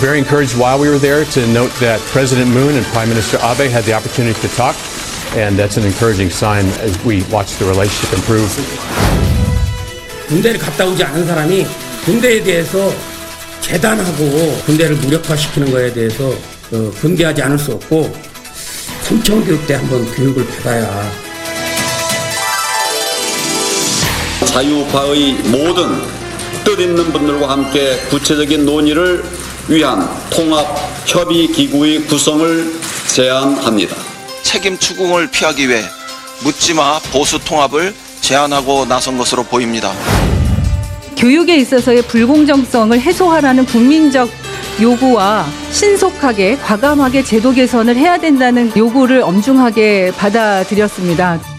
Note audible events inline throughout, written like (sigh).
very encouraged while we were there to note that President Moon and Prime Minister Abe had the opportunity to talk, and that's an encouraging sign as we watch the relationship improve. 군대를 갔다 오지 않은 사람이 군대에 대해서 재단하고 군대를 무력화시키는 거에 대해서 어, 분개하지 않을 수 없고 삼청교육 때 한번 교육을 받아야 자유파의 모든 뜻 있는 분들과 함께 구체적인 논의를 위한 통합 협의 기구의 구성을 제안합니다. 책임 추궁을 피하기 위해 묻지마 보수 통합을 제안하고 나선 것으로 보입니다. 교육에 있어서의 불공정성을 해소하라는 국민적 요구와 신속하게 과감하게 제도 개선을 해야 된다는 요구를 엄중하게 받아들였습니다.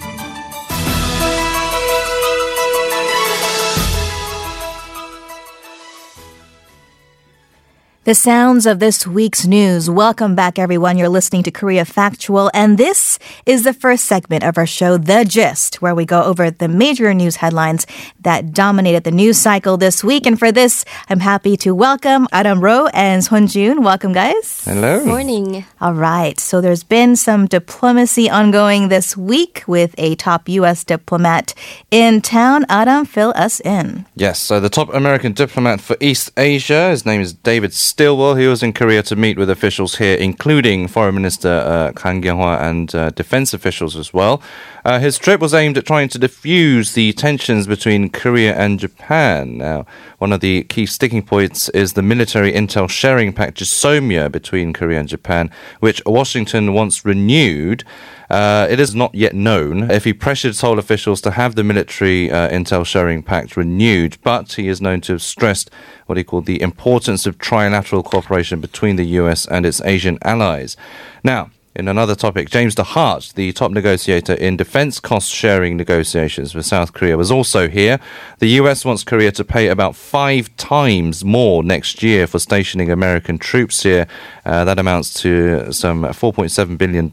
The sounds of this week's news. Welcome back, everyone. You're listening to Korea Factual, and this is the first segment of our show, The Gist, where we go over the major news headlines that dominated the news cycle this week. And for this, I'm happy to welcome Adam Rowe and Swon Jun. Welcome, guys. Hello. Morning. All right. So there's been some diplomacy ongoing this week with a top U.S. diplomat in town. Adam, fill us in. Yes, so the top American diplomat for East Asia, his name is David Stilwell. He was in Korea to meet with officials here, including Foreign Minister uh, Kang Kyung-hwa and uh, defense officials as well. Uh, his trip was aimed at trying to diffuse the tensions between Korea and Japan. Now, one of the key sticking points is the military intel sharing pact, GSOMIA, between Korea and Japan, which Washington wants renewed. Uh, it is not yet known if he pressured Seoul officials to have the military uh, intel sharing pact renewed, but he is known to have stressed what he called the importance of trilateral cooperation between the US and its Asian allies. Now, in another topic, James DeHart, the top negotiator in defense cost sharing negotiations with South Korea, was also here. The US wants Korea to pay about five times more next year for stationing American troops here. Uh, that amounts to some $4.7 billion.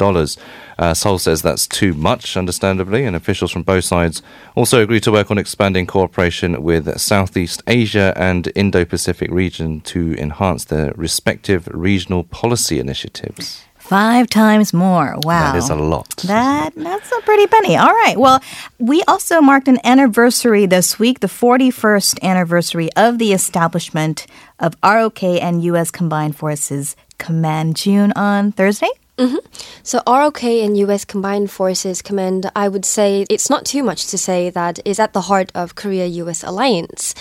Uh, Seoul says that's too much, understandably, and officials from both sides also agree to work on expanding cooperation with Southeast Asia and Indo Pacific region to enhance their respective regional policy initiatives. Five times more. Wow. That is a lot. That that's a pretty penny. All right. Well, we also marked an anniversary this week, the 41st anniversary of the establishment of ROK and US Combined Forces Command June on Thursday. hmm So ROK and U.S. Combined Forces Command, I would say it's not too much to say that is at the heart of Korea-U.S. alliance.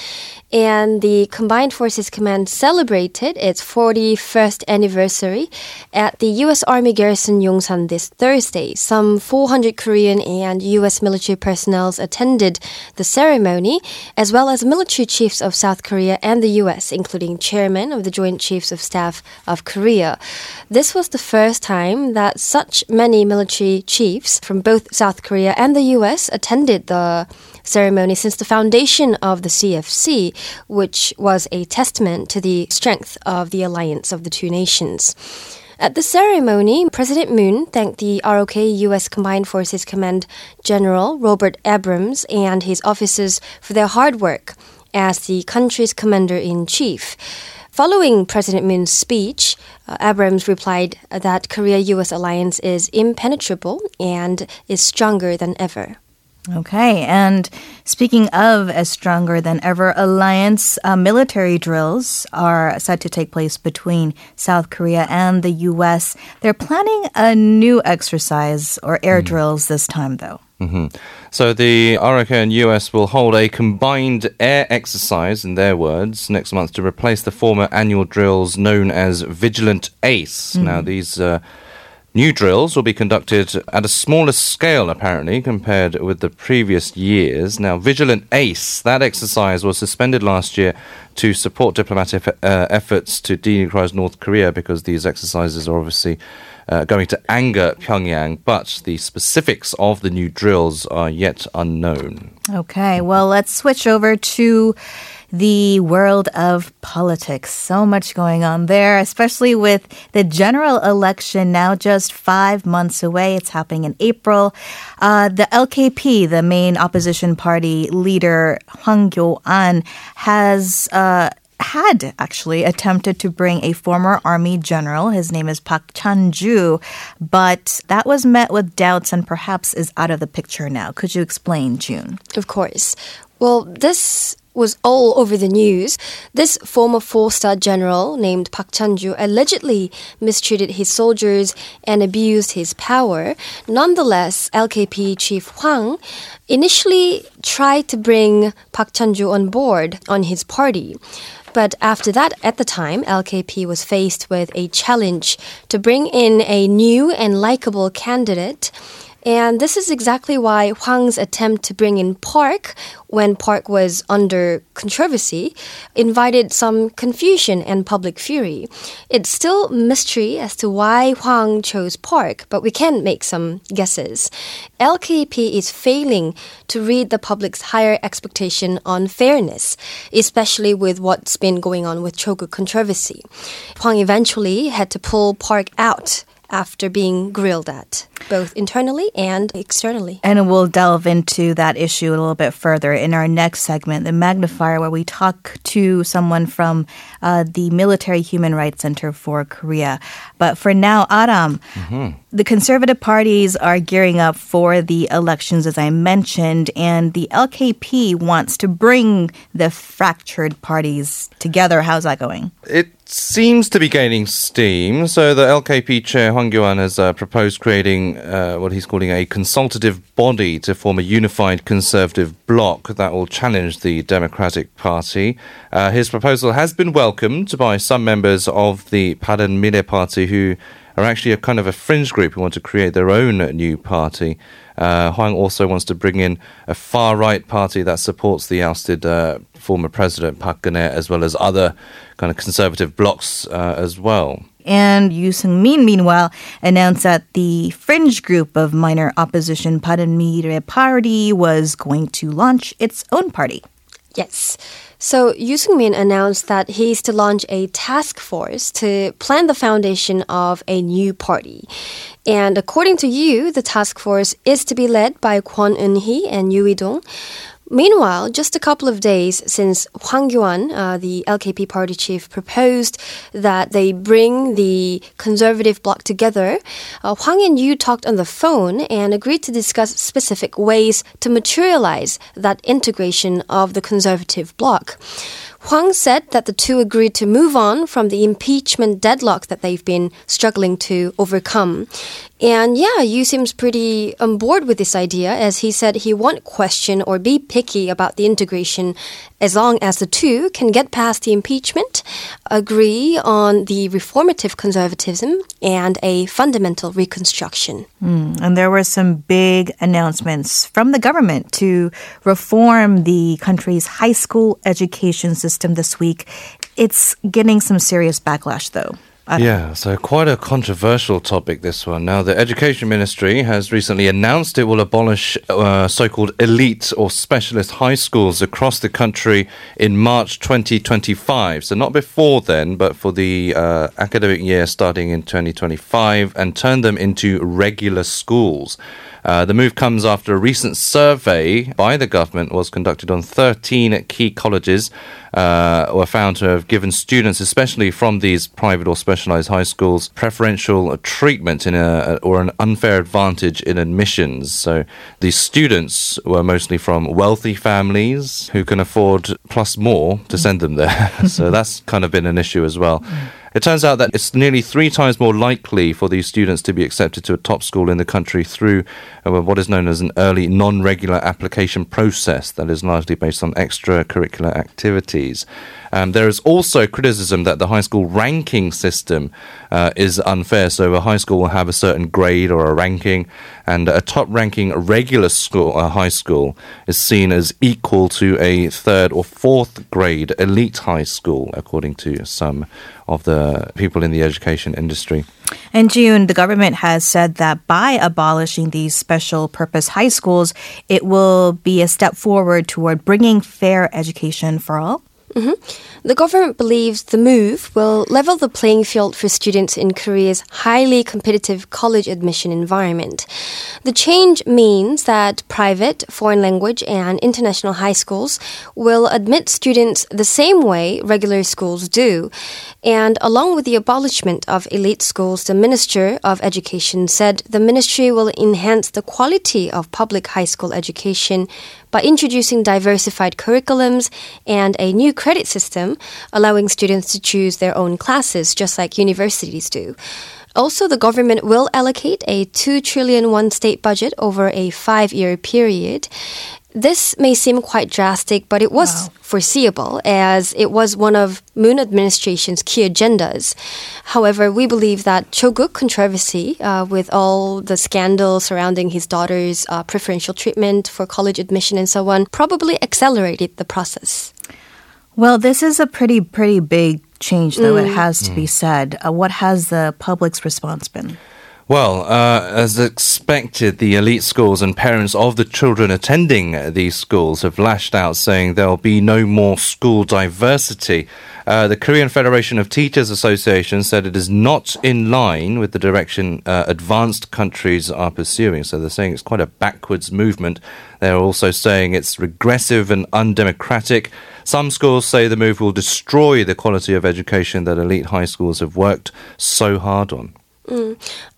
And the Combined Forces Command celebrated its 41st anniversary at the U.S. Army Garrison Yongsan this Thursday. Some 400 Korean and U.S. military personnel attended the ceremony, as well as military chiefs of South Korea and the U.S., including chairman of the Joint Chiefs of Staff of Korea. This was the first time that such many military chiefs from both South Korea and the US attended the ceremony since the foundation of the CFC, which was a testament to the strength of the alliance of the two nations. At the ceremony, President Moon thanked the ROK U.S. Combined Forces Command General Robert Abrams and his officers for their hard work as the country's commander in chief. Following President Moon's speech, uh, Abrams replied that Korea US alliance is impenetrable and is stronger than ever. Okay, and speaking of a stronger than ever alliance, uh, military drills are set to take place between South Korea and the U.S. They're planning a new exercise or air drills this time, though. hmm So the ROK and US will hold a combined air exercise, in their words, next month to replace the former annual drills known as Vigilant Ace. Now, these uh, new drills will be conducted at a smaller scale, apparently, compared with the previous years. Now, Vigilant Ace, that exercise was suspended last year to support diplomatic uh, efforts to denuclearize North Korea because these exercises are obviously uh, going to anger Pyongyang, but the specifics of the new drills are yet unknown. Okay, well, let's switch over to the world of politics. So much going on there, especially with the general election now just five months away. It's happening in April. Uh, the LKP, the main opposition party leader, Hwang Kyo-an, has uh, had actually attempted to bring a former army general. His name is Park Chan-ju, but that was met with doubts and perhaps is out of the picture now. Could you explain, June? Of course. Well, this was all over the news. This former four-star general named Park Chan-ju allegedly mistreated his soldiers and abused his power. Nonetheless, LKP chief Hwang initially tried to bring Park Chan-ju on board on his party. But after that, at the time, LKP was faced with a challenge to bring in a new and likable candidate. And this is exactly why Hwang's attempt to bring in Park, when Park was under controversy, invited some confusion and public fury. It's still mystery as to why Hwang chose Park, but we can make some guesses. LKP is failing to read the public's higher expectation on fairness, especially with what's been going on with Cho Kuk controversy. Hwang eventually had to pull Park out after being grilled at, both internally and externally. And we'll delve into that issue a little bit further in our next segment, the magnifier, where we talk to someone from uh, the Military Human Rights Center for Korea. But for now, Adam, the conservative parties are gearing up for the elections, as I mentioned, and the LKP wants to bring the fractured parties together. How's that going? It seems to be gaining steam. So the LKP chair Hwang Kyo-an has uh, proposed creating uh, what he's calling a consultative body to form a unified conservative bloc that will challenge the Democratic Party. Uh, his proposal has been welcomed by some members of the Bareunmirae Party who are actually a kind of a fringe group who want to create their own new party. Uh, Hwang also wants to bring in a far right party that supports the ousted uh, former president Park Geun-hye, as well as other kind of conservative blocs uh, as well. And Yoo Seung-min, meanwhile, announced that the fringe group of minor opposition Bareunmirae Party was going to launch its own party. Yes. So Yoo Seung-min announced that he's to launch a task force to plan the foundation of a new party. And according to Yoo, the task force is to be led by Kwon Eun-hee and Yoo Wi-dong. Meanwhile, just a couple of days since Hwang Kyo-an, uh, the LKP party chief, proposed that they bring the conservative bloc together, uh, Hwang and Yu talked on the phone and agreed to discuss specific ways to materialize that integration of the conservative bloc. Hwang said that the two agreed to move on from the impeachment deadlock that they've been struggling to overcome. And yeah, Yu seems pretty on board with this idea as he said he won't question or be picky about the integration as long as the two can get past the impeachment, agree on the reformative conservatism, and a fundamental reconstruction. Hmm, and there were some big announcements from the government to reform the country's high school education system this week. It's getting some serious backlash, though. Yeah, so quite a controversial topic, this one. Now, the Education Ministry has recently announced it will abolish uh, so called elite or specialist high schools across the country in March 2025. So, not before then, but for the uh, academic year starting in 2025 and turn them into regular schools. Uh, the move comes after a recent survey by the government was conducted on 13 key colleges uh, were found to have given students, especially from these private or specialized high schools, preferential treatment in a, or an unfair advantage in admissions. So these students were mostly from wealthy families who can afford plus more to send them there. (laughs) so (laughs) that's kind of been an issue as well. It turns out that it's nearly three times more likely for these students to be accepted to a top school in the country through uh, what is known as an early non regular application process that is largely based on extracurricular activities. Um, there is also criticism that the high school ranking system uh, is unfair. So a high school will have a certain grade or a ranking, and a top ranking regular school, uh, high school, is seen as equal to a third or fourth grade elite high school, according to some of the Uh, people in the education industry. In June, the government has said that by abolishing these special purpose high schools, it will be a step forward toward bringing fair education for all. Mm-hmm. The government believes the move will level the playing field for students in Korea's highly competitive college admission environment. The change means that private, foreign language, and international high schools will admit students the same way regular schools do. And along with the abolishment of elite schools, the Minister of Education said the ministry will enhance the quality of public high school education by introducing diversified curriculums and a new credit system, allowing students to choose their own classes, just like universities do. Also, the government will allocate a 2 trillion won state budget over a five year period. This may seem quite drastic, but it was foreseeable as it was one of Moon administration's key agendas. However, we believe that Cho Kuk controversy, uh, with all the scandal surrounding his daughter's uh, preferential treatment for college admission and so on, probably accelerated the process. Well, this is a pretty, pretty big change, though, it has to be said. Uh, what has the public's response been? Well, uh, as expected, the elite schools and parents of the children attending these schools have lashed out, saying there'll be no more school diversity. Uh, the Korean Federation of Teachers Association said it is not in line with the direction uh, advanced countries are pursuing. So they're saying it's quite a backwards movement. They're also saying it's regressive and undemocratic. Some schools say the move will destroy the quality of education that elite high schools have worked so hard on.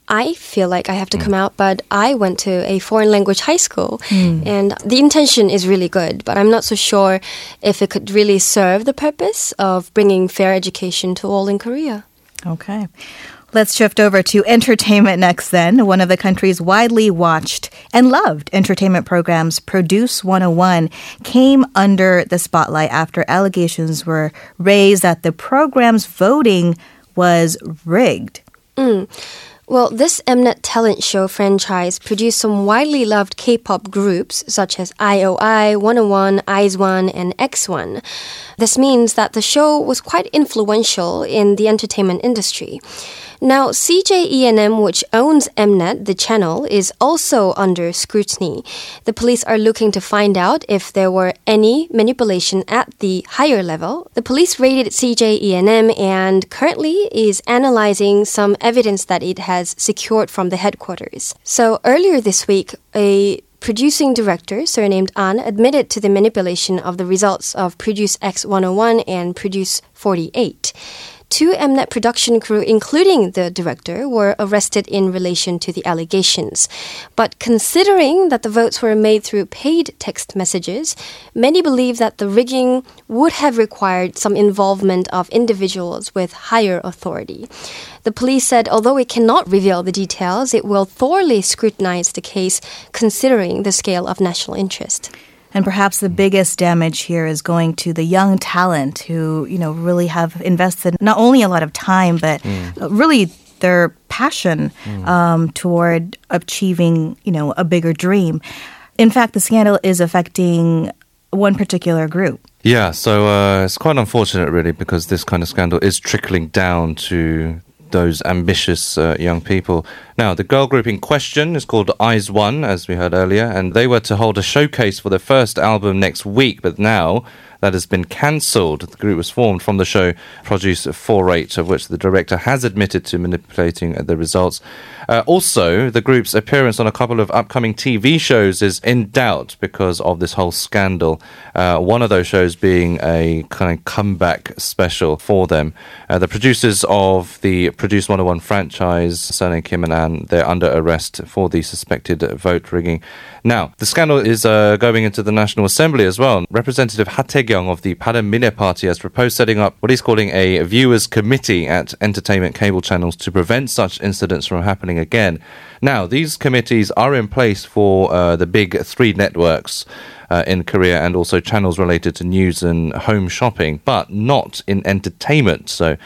I feel like I have to mm. come out, but I went to a foreign language high school, mm. and the intention is really good, but I'm not so sure if it could really serve the purpose of bringing fair education to all in Korea. Okay. Let's shift over to entertainment next, then. One of the country's widely watched and loved entertainment programs, Produce 101, came under the spotlight after allegations were raised that the program's voting was rigged. Mm. Well, this Mnet talent show franchise produced some widely loved K-pop groups such as IOI, 101, IZ*ONE, and X1. This means that the show was quite influential in the entertainment industry. Now, CJENM, which owns Mnet, the channel, is also under scrutiny. The police are looking to find out if there were any manipulation at the higher level. The police raided CJENM and currently is analyzing some evidence that it has secured from the headquarters. So earlier this week, a producing director surnamed An admitted to the manipulation of the results of Produce X101 and Produce 48. Two Mnet production crew, including the director, were arrested in relation to the allegations. But considering that the votes were made through paid text messages, many believe that the rigging would have required some involvement of individuals with higher authority. The police said although it cannot reveal the details, it will thoroughly scrutinize the case considering the scale of national interest. And perhaps the biggest damage here is going to the young talent who, you know, really have invested not only a lot of time, but uh, really their passion um, toward achieving, you know, a bigger dream. In fact, the scandal is affecting one particular group. Yeah, so uh, it's quite unfortunate, really, because this kind of scandal is trickling down to those ambitious uh, young people. Now, the girl group in question is called IZ*ONE, as we heard earlier, and they were to hold a showcase for their first album next week, but now that has been cancelled. The group was formed from the show Produce 48, of which the director has admitted to manipulating the results. Uh, also, the group's appearance on a couple of upcoming TV shows is in doubt because of this whole scandal. Uh, one of those shows being a kind of comeback special for them. Uh, the producers of the Produce 101 franchise, Sunny Kim and Ann, they're under arrest for the suspected vote rigging. Now, the scandal is uh, going into the National Assembly as well. Representative Ha Of the Bareunmirae Party has proposed setting up what he's calling a viewers committee at entertainment cable channels to prevent such incidents from happening again. Now, these committees are in place for uh, the big three networks. Uh, in Korea and also channels related to news and home shopping, but not in entertainment. So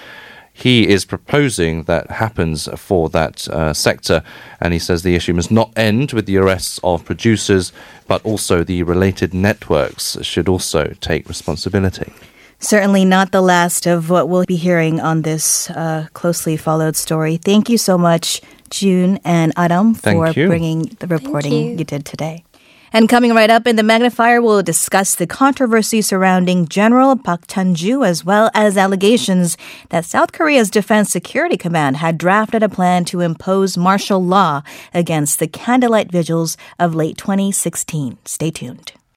he is proposing that happens for that uh, sector. And he says the issue must not end with the arrests of producers, but also the related networks should also take responsibility. Certainly not the last of what we'll be hearing on this uh, closely followed story. Thank you so much, June and Adam, Thank for you. bringing the reporting you. you did today. And coming right up in the magnifier, we'll discuss the controversy surrounding General Park Chan-ju as well as allegations that South Korea's Defense Security Command had drafted a plan to impose martial law against the candlelight vigils of late 2016. Stay tuned.